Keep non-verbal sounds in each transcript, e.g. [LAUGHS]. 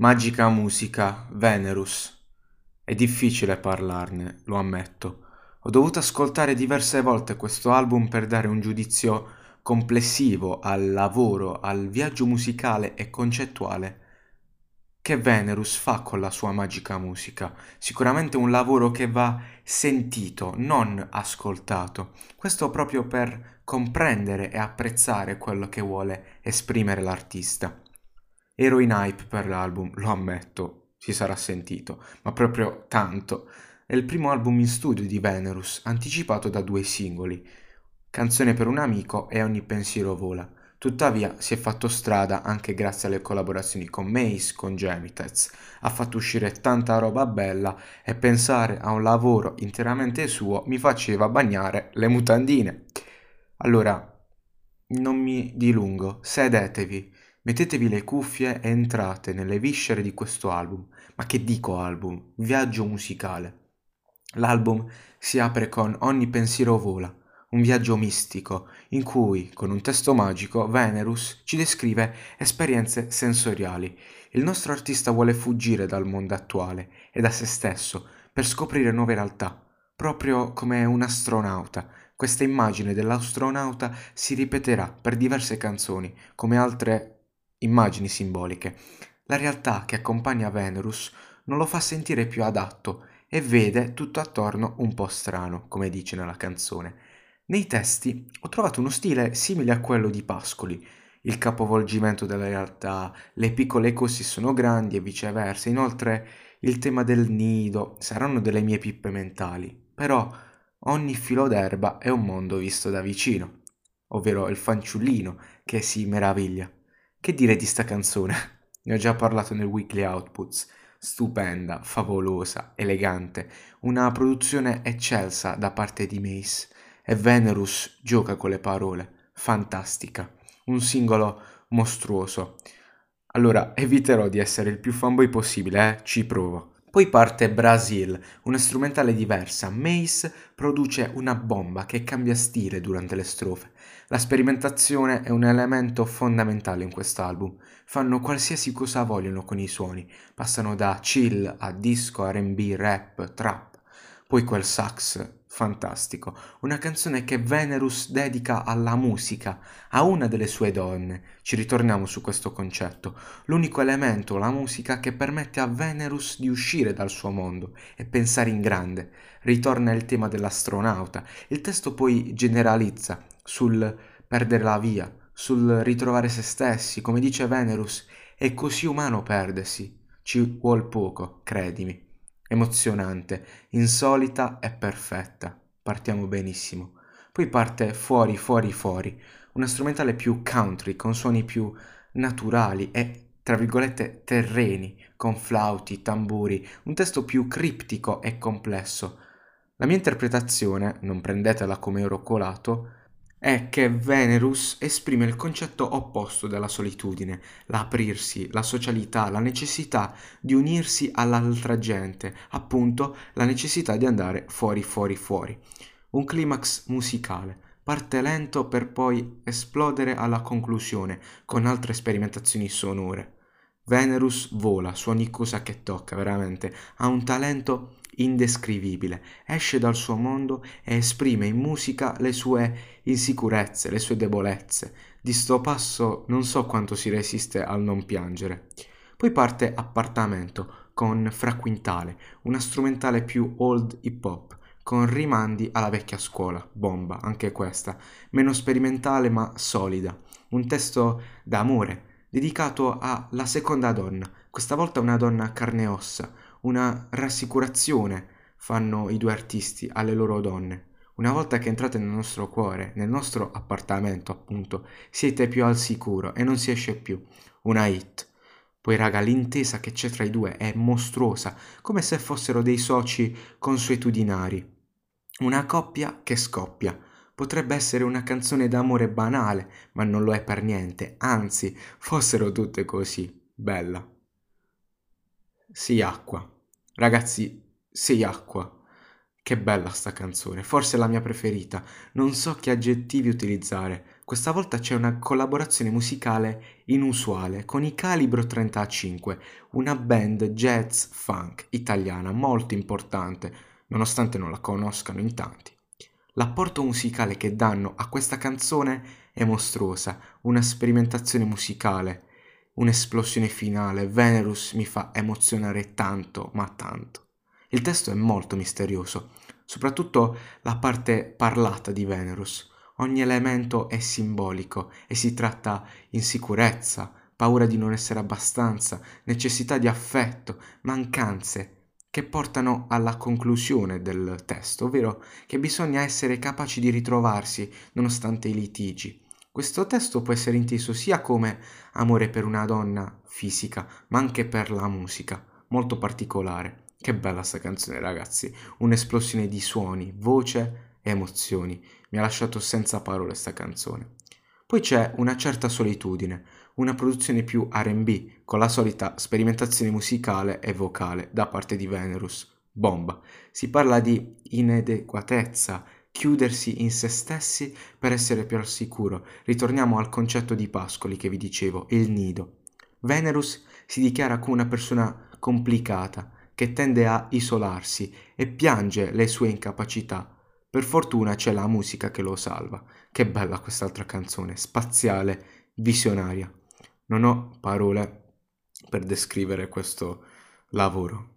Magica musica, Venerus. È difficile parlarne, lo ammetto. Ho dovuto ascoltare diverse volte questo album per dare un giudizio complessivo al lavoro, al viaggio musicale e concettuale che Venerus fa con la sua magica musica. Sicuramente un lavoro che va sentito, non ascoltato. Questo proprio per comprendere e apprezzare quello che vuole esprimere l'artista. Ero in hype per l'album, lo ammetto, si sarà sentito, ma proprio tanto. È il primo album in studio di Venerus, anticipato da due singoli, Canzone per un amico e Ogni pensiero vola. Tuttavia si è fatto strada anche grazie alle collaborazioni con Mace, con Gemitez. Ha fatto uscire tanta roba bella e pensare a un lavoro interamente suo mi faceva bagnare le mutandine. Allora, non mi dilungo, sedetevi Mettetevi le cuffie e entrate nelle viscere di questo album. Ma che dico album? Viaggio musicale. L'album si apre con Ogni pensiero vola, un viaggio mistico in cui, con un testo magico, Venerus ci descrive esperienze sensoriali. Il nostro artista vuole fuggire dal mondo attuale e da se stesso per scoprire nuove realtà, proprio come un astronauta. Questa immagine dell'astronauta si ripeterà per diverse canzoni, come altre immagini simboliche. La realtà che accompagna Venerus non lo fa sentire più adatto e vede tutto attorno un po' strano, come dice nella canzone. Nei testi ho trovato uno stile simile a quello di Pascoli. Il capovolgimento della realtà, le piccole cose sono grandi e viceversa. Inoltre il tema del nido saranno delle mie pippe mentali. Però ogni filo d'erba è un mondo visto da vicino, ovvero il fanciullino che si meraviglia. Che dire di sta canzone? [LAUGHS] Ne ho già parlato nel Weekly Outputs. Stupenda, favolosa, elegante, una produzione eccelsa da parte di Mace. E Venerus gioca con le parole. Fantastica. Un singolo mostruoso. Allora, eviterò di essere il più fanboy possibile, eh? Ci provo. Poi parte Brasil, una strumentale diversa. Mace produce una bomba che cambia stile durante le strofe. La sperimentazione è un elemento fondamentale in quest'album. Fanno qualsiasi cosa vogliono con i suoni. Passano da chill a disco, RB, rap, trap. Poi quel sax fantastico, una canzone che Venerus dedica alla musica, a una delle sue donne. Ci ritorniamo su questo concetto. L'unico elemento, la musica, che permette a Venerus di uscire dal suo mondo e pensare in grande. Ritorna il tema dell'astronauta. Il testo poi generalizza sul perdere la via, sul ritrovare se stessi, come dice Venerus, è così umano perdersi. Ci vuol poco, credimi emozionante, insolita e perfetta. Partiamo benissimo. Poi parte fuori, fuori, fuori, una strumentale più country, con suoni più naturali e, tra virgolette, terreni, con flauti, tamburi, un testo più criptico e complesso. La mia interpretazione, non prendetela come oro colato, è che Venerus esprime il concetto opposto della solitudine, l'aprirsi, la socialità, la necessità di unirsi all'altra gente, appunto la necessità di andare fuori, fuori, fuori. Un climax musicale, parte lento per poi esplodere alla conclusione con altre sperimentazioni sonore. Venerus vola su ogni cosa che tocca, veramente, ha un talento indescrivibile, esce dal suo mondo e esprime in musica le sue insicurezze, le sue debolezze. Di sto passo non so quanto si resiste al non piangere. Poi parte Appartamento con Fra Quintale, una strumentale più old hip hop, con rimandi alla vecchia scuola, bomba, anche questa, meno sperimentale ma solida. Un testo d'amore, dedicato alla seconda donna, questa volta una donna carne e ossa, una rassicurazione fanno i due artisti alle loro donne. Una volta che entrate nel nostro cuore, nel nostro appartamento, appunto, siete più al sicuro e non si esce più. Una hit. Poi, raga, l'intesa che c'è tra i due è mostruosa, come se fossero dei soci consuetudinari. Una coppia che scoppia. Potrebbe essere una canzone d'amore banale, ma non lo è per niente, anzi, fossero tutte così. Bella. Sei acqua. Ragazzi, sei acqua. Che bella sta canzone, forse la mia preferita. Non so che aggettivi utilizzare. Questa volta c'è una collaborazione musicale inusuale con i Calibro 35, una band jazz funk italiana molto importante, nonostante non la conoscano in tanti. L'apporto musicale che danno a questa canzone è mostruosa, una sperimentazione musicale, un'esplosione finale. Venerus mi fa emozionare tanto, ma tanto. Il testo è molto misterioso, soprattutto la parte parlata di Venerus. Ogni elemento è simbolico e si tratta insicurezza, paura di non essere abbastanza, necessità di affetto, mancanze, che portano alla conclusione del testo, ovvero che bisogna essere capaci di ritrovarsi nonostante i litigi. Questo testo può essere inteso sia come amore per una donna fisica, ma anche per la musica, molto particolare. Che bella sta canzone, ragazzi! Un'esplosione di suoni, voce e emozioni. Mi ha lasciato senza parole sta canzone. Poi c'è una certa solitudine, una produzione più RB, con la solita sperimentazione musicale e vocale da parte di Venerus. Bomba. Si parla di inadeguatezza, chiudersi in se stessi per essere più al sicuro. Ritorniamo al concetto di Pascoli che vi dicevo, il nido. Venerus si dichiara come una persona complicata, che tende a isolarsi e piange le sue incapacità. Per fortuna c'è la musica che lo salva. Che bella quest'altra canzone, spaziale, visionaria. Non ho parole per descrivere questo lavoro,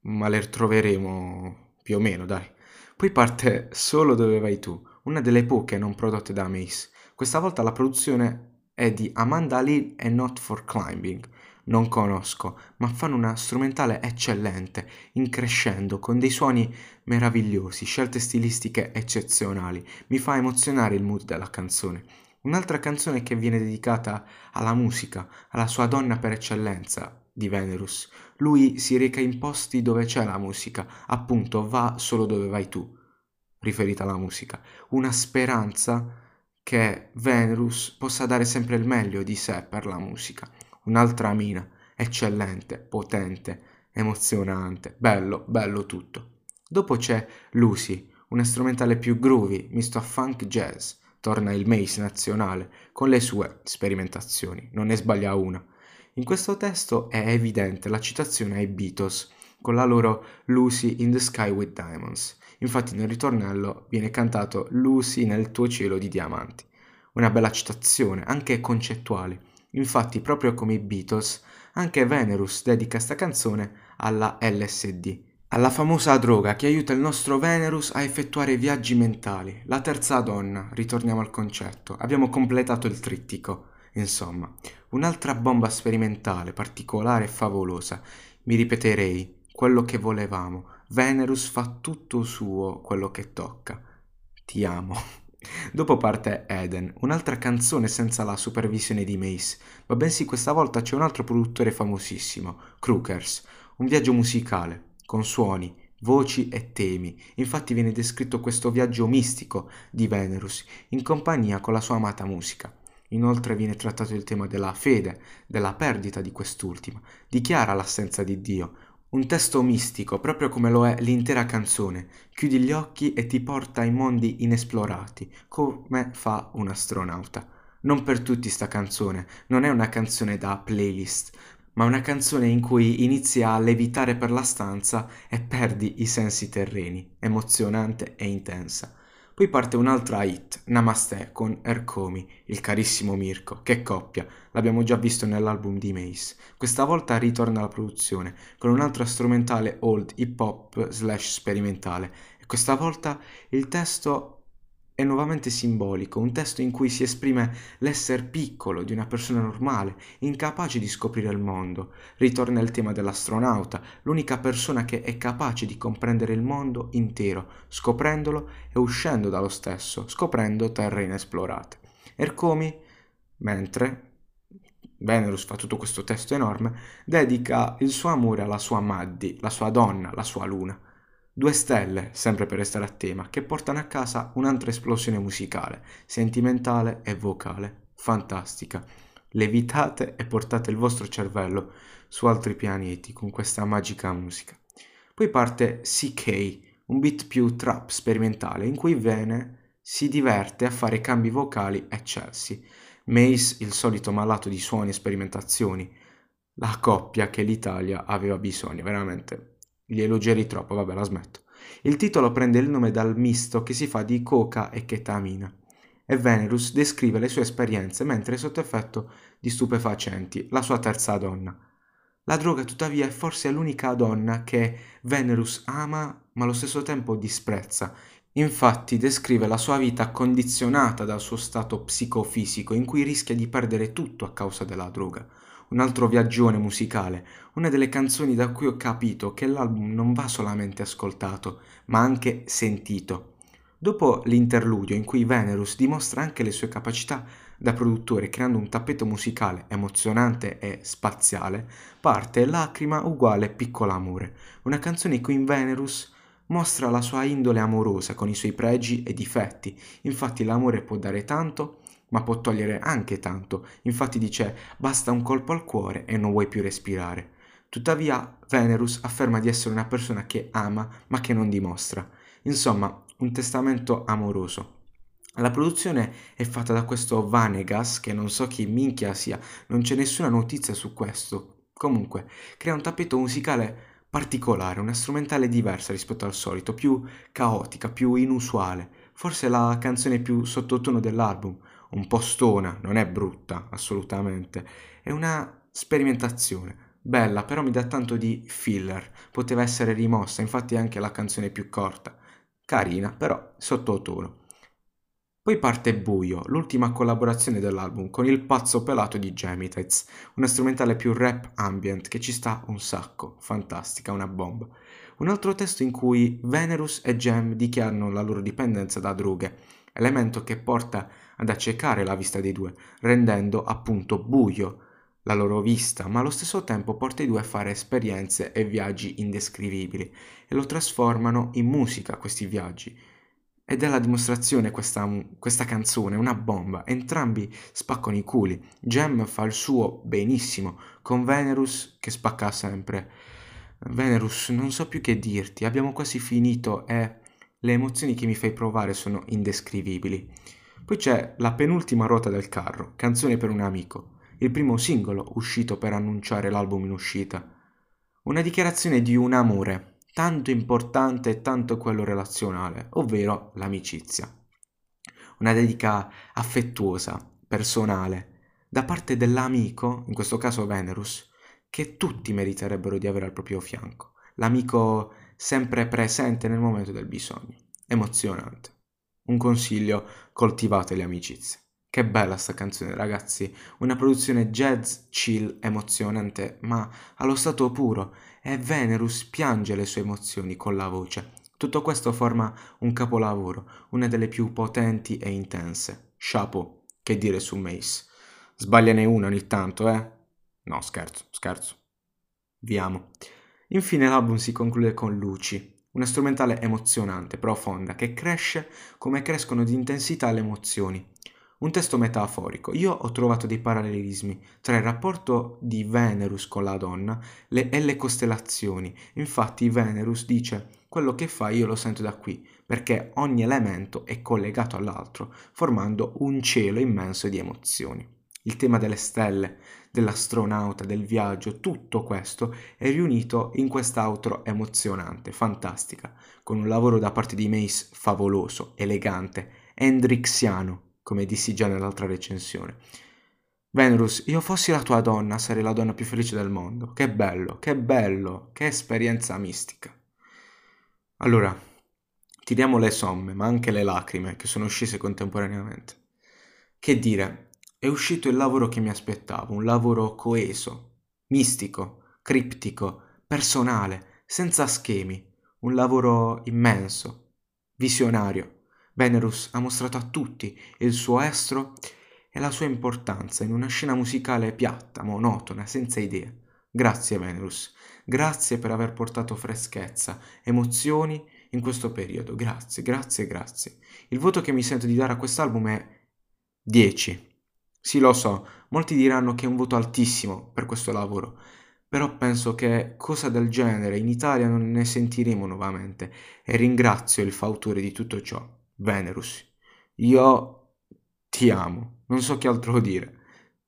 ma le troveremo più o meno, dai. Poi parte Solo dove vai tu, una delle poche non prodotte da Mace. Questa volta la produzione è di Amanda Lee e Not for Climbing. Non conosco, ma fanno una strumentale eccellente, in crescendo, con dei suoni meravigliosi, scelte stilistiche eccezionali. Mi fa emozionare il mood della canzone. Un'altra canzone che viene dedicata alla musica, alla sua donna per eccellenza, di Venerus. Lui si reca in posti dove c'è la musica, appunto va solo dove vai tu, riferita alla musica. Una speranza che Venerus possa dare sempre il meglio di sé per la musica. Un'altra mina, eccellente, potente, emozionante, bello, bello tutto. Dopo c'è Lucy, una strumentale più groovy, misto a funk jazz torna il Mace nazionale con le sue sperimentazioni, non ne sbaglia una. In questo testo è evidente la citazione ai Beatles con la loro Lucy in the Sky with Diamonds. Infatti nel ritornello viene cantato Lucy nel tuo cielo di diamanti. Una bella citazione, anche concettuale. Infatti, proprio come i Beatles, anche Venerus dedica questa canzone alla LSD, alla famosa droga che aiuta il nostro Venerus a effettuare viaggi mentali. La terza donna, ritorniamo al concetto. Abbiamo completato il trittico. Insomma, un'altra bomba sperimentale, particolare e favolosa. Mi ripeterei, quello che volevamo. Venerus fa tutto suo quello che tocca. Ti amo. [LAUGHS] Dopo parte Eden, un'altra canzone senza la supervisione di Mace, ma bensì questa volta c'è un altro produttore famosissimo, Crookers, un viaggio musicale, con suoni, voci e temi. Infatti viene descritto questo viaggio mistico di Venerus in compagnia con la sua amata musica. Inoltre viene trattato il tema della fede, della perdita di quest'ultima, dichiara l'assenza di Dio. Un testo mistico, proprio come lo è l'intera canzone. Chiudi gli occhi e ti porta in mondi inesplorati, come fa un astronauta. Non per tutti sta canzone, non è una canzone da playlist, ma una canzone in cui inizi a levitare per la stanza e perdi i sensi terreni, emozionante e intensa. Poi parte un'altra hit, Namaste, con Ercomi, il carissimo Mirko. Che coppia, l'abbiamo già visto nell'album di Mace. Questa volta ritorna alla produzione, con un'altra strumentale old hip hop slash sperimentale. E questa volta il testo è nuovamente simbolico, un testo in cui si esprime l'essere piccolo di una persona normale, incapace di scoprire il mondo. Ritorna il tema dell'astronauta, l'unica persona che è capace di comprendere il mondo intero, scoprendolo e uscendo dallo stesso, scoprendo terre inesplorate. Ercomi, mentre Venerus fa tutto questo testo enorme, dedica il suo amore alla sua Maddi, la sua donna, la sua luna. Due stelle, sempre per restare a tema, che portano a casa un'altra esplosione musicale, sentimentale e vocale, fantastica. Levitate e portate il vostro cervello su altri pianeti con questa magica musica. Poi parte CK, un beat più trap sperimentale in cui Vene si diverte a fare cambi vocali eccelsi. Mace, il solito malato di suoni e sperimentazioni, la coppia che l'Italia aveva bisogno, veramente. Li elogieri troppo, vabbè, la smetto. Il titolo prende il nome dal misto che si fa di coca e chetamina e Venerus descrive le sue esperienze mentre è sotto effetto di stupefacenti, la sua terza donna. La droga tuttavia è forse l'unica donna che Venerus ama ma allo stesso tempo disprezza. Infatti descrive la sua vita condizionata dal suo stato psicofisico in cui rischia di perdere tutto a causa della droga. Un altro viaggione musicale, una delle canzoni da cui ho capito che l'album non va solamente ascoltato, ma anche sentito. Dopo l'interludio in cui Venerus dimostra anche le sue capacità da produttore creando un tappeto musicale emozionante e spaziale, parte Lacrima uguale Piccola Amore, una canzone in cui Venerus mostra la sua indole amorosa con i suoi pregi e difetti. Infatti l'amore può dare tanto, ma può togliere anche tanto. Infatti dice basta un colpo al cuore e non vuoi più respirare. Tuttavia Venerus afferma di essere una persona che ama ma che non dimostra. Insomma, un testamento amoroso. La produzione è fatta da questo Vanegas, che non so chi minchia sia, non c'è nessuna notizia su questo. Comunque, crea un tappeto musicale particolare, una strumentale diversa rispetto al solito, più caotica, più inusuale. Forse la canzone più sottotono dell'album, un po' stona, non è brutta, assolutamente. È una sperimentazione. Bella, però mi dà tanto di filler. Poteva essere rimossa, infatti è anche la canzone più corta. Carina, però sottotono. Poi parte Buio, l'ultima collaborazione dell'album con il pazzo pelato di Gemitites, una strumentale più rap ambient che ci sta un sacco, fantastica, una bomba. Un altro testo in cui Venerus e Gem dichiarano la loro dipendenza da droghe, elemento che porta ad accecare la vista dei due, rendendo appunto buio la loro vista, ma allo stesso tempo porta i due a fare esperienze e viaggi indescrivibili e lo trasformano in musica questi viaggi ed è la dimostrazione questa, questa canzone, una bomba. Entrambi spaccano i culi. Gem fa il suo benissimo, con Venerus che spacca sempre. Venerus, non so più che dirti, abbiamo quasi finito e le emozioni che mi fai provare sono indescrivibili. Poi c'è la penultima ruota del carro, canzone per un amico, il primo singolo uscito per annunciare l'album in uscita. Una dichiarazione di un amore, tanto importante e tanto quello relazionale, ovvero l'amicizia. Una dedica affettuosa, personale, da parte dell'amico, in questo caso Venerus, che tutti meriterebbero di avere al proprio fianco. L'amico sempre presente nel momento del bisogno. Emozionante. Un consiglio, coltivate le amicizie. Che bella sta canzone, ragazzi. Una produzione jazz, chill, emozionante, ma allo stato puro e Venerus piange le sue emozioni con la voce. Tutto questo forma un capolavoro, una delle più potenti e intense. Chapeau, che dire su Mace. Sbagliane una ogni tanto, eh? No, scherzo, scherzo. Viamo. Infine l'album si conclude con Luci, una strumentale emozionante, profonda, che cresce come crescono di intensità le emozioni. Un testo metaforico. Io ho trovato dei parallelismi tra il rapporto di Venerus con la donna le, e le costellazioni. Infatti Venerus dice quello che fa io lo sento da qui, perché ogni elemento è collegato all'altro, formando un cielo immenso di emozioni. Il tema delle stelle, dell'astronauta, del viaggio, tutto questo è riunito in quest'outro emozionante, fantastica, con un lavoro da parte di Mace favoloso, elegante, hendrixiano, come dissi già nell'altra recensione. Venerus, io fossi la tua donna, sarei la donna più felice del mondo. Che bello, che bello, che esperienza mistica. Allora, tiriamo le somme, ma anche le lacrime che sono scese contemporaneamente. Che dire, è uscito il lavoro che mi aspettavo, un lavoro coeso, mistico, criptico, personale, senza schemi, un lavoro immenso, visionario Venerus ha mostrato a tutti il suo estro e la sua importanza in una scena musicale piatta, monotona, senza idee. Grazie Venerus, grazie per aver portato freschezza, emozioni in questo periodo. Grazie, grazie, grazie. Il voto che mi sento di dare a quest'album è 10. Sì, lo so, molti diranno che è un voto altissimo per questo lavoro, però penso che cosa del genere in Italia non ne sentiremo nuovamente e ringrazio il fautore di tutto ciò, Venerus. Io ti amo, non so che altro dire.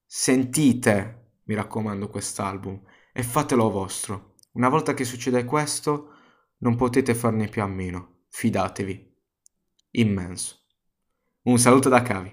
Sentite, mi raccomando, quest'album e fatelo vostro. Una volta che succede questo, non potete farne più a meno, fidatevi. Immenso. Un saluto da Cavi.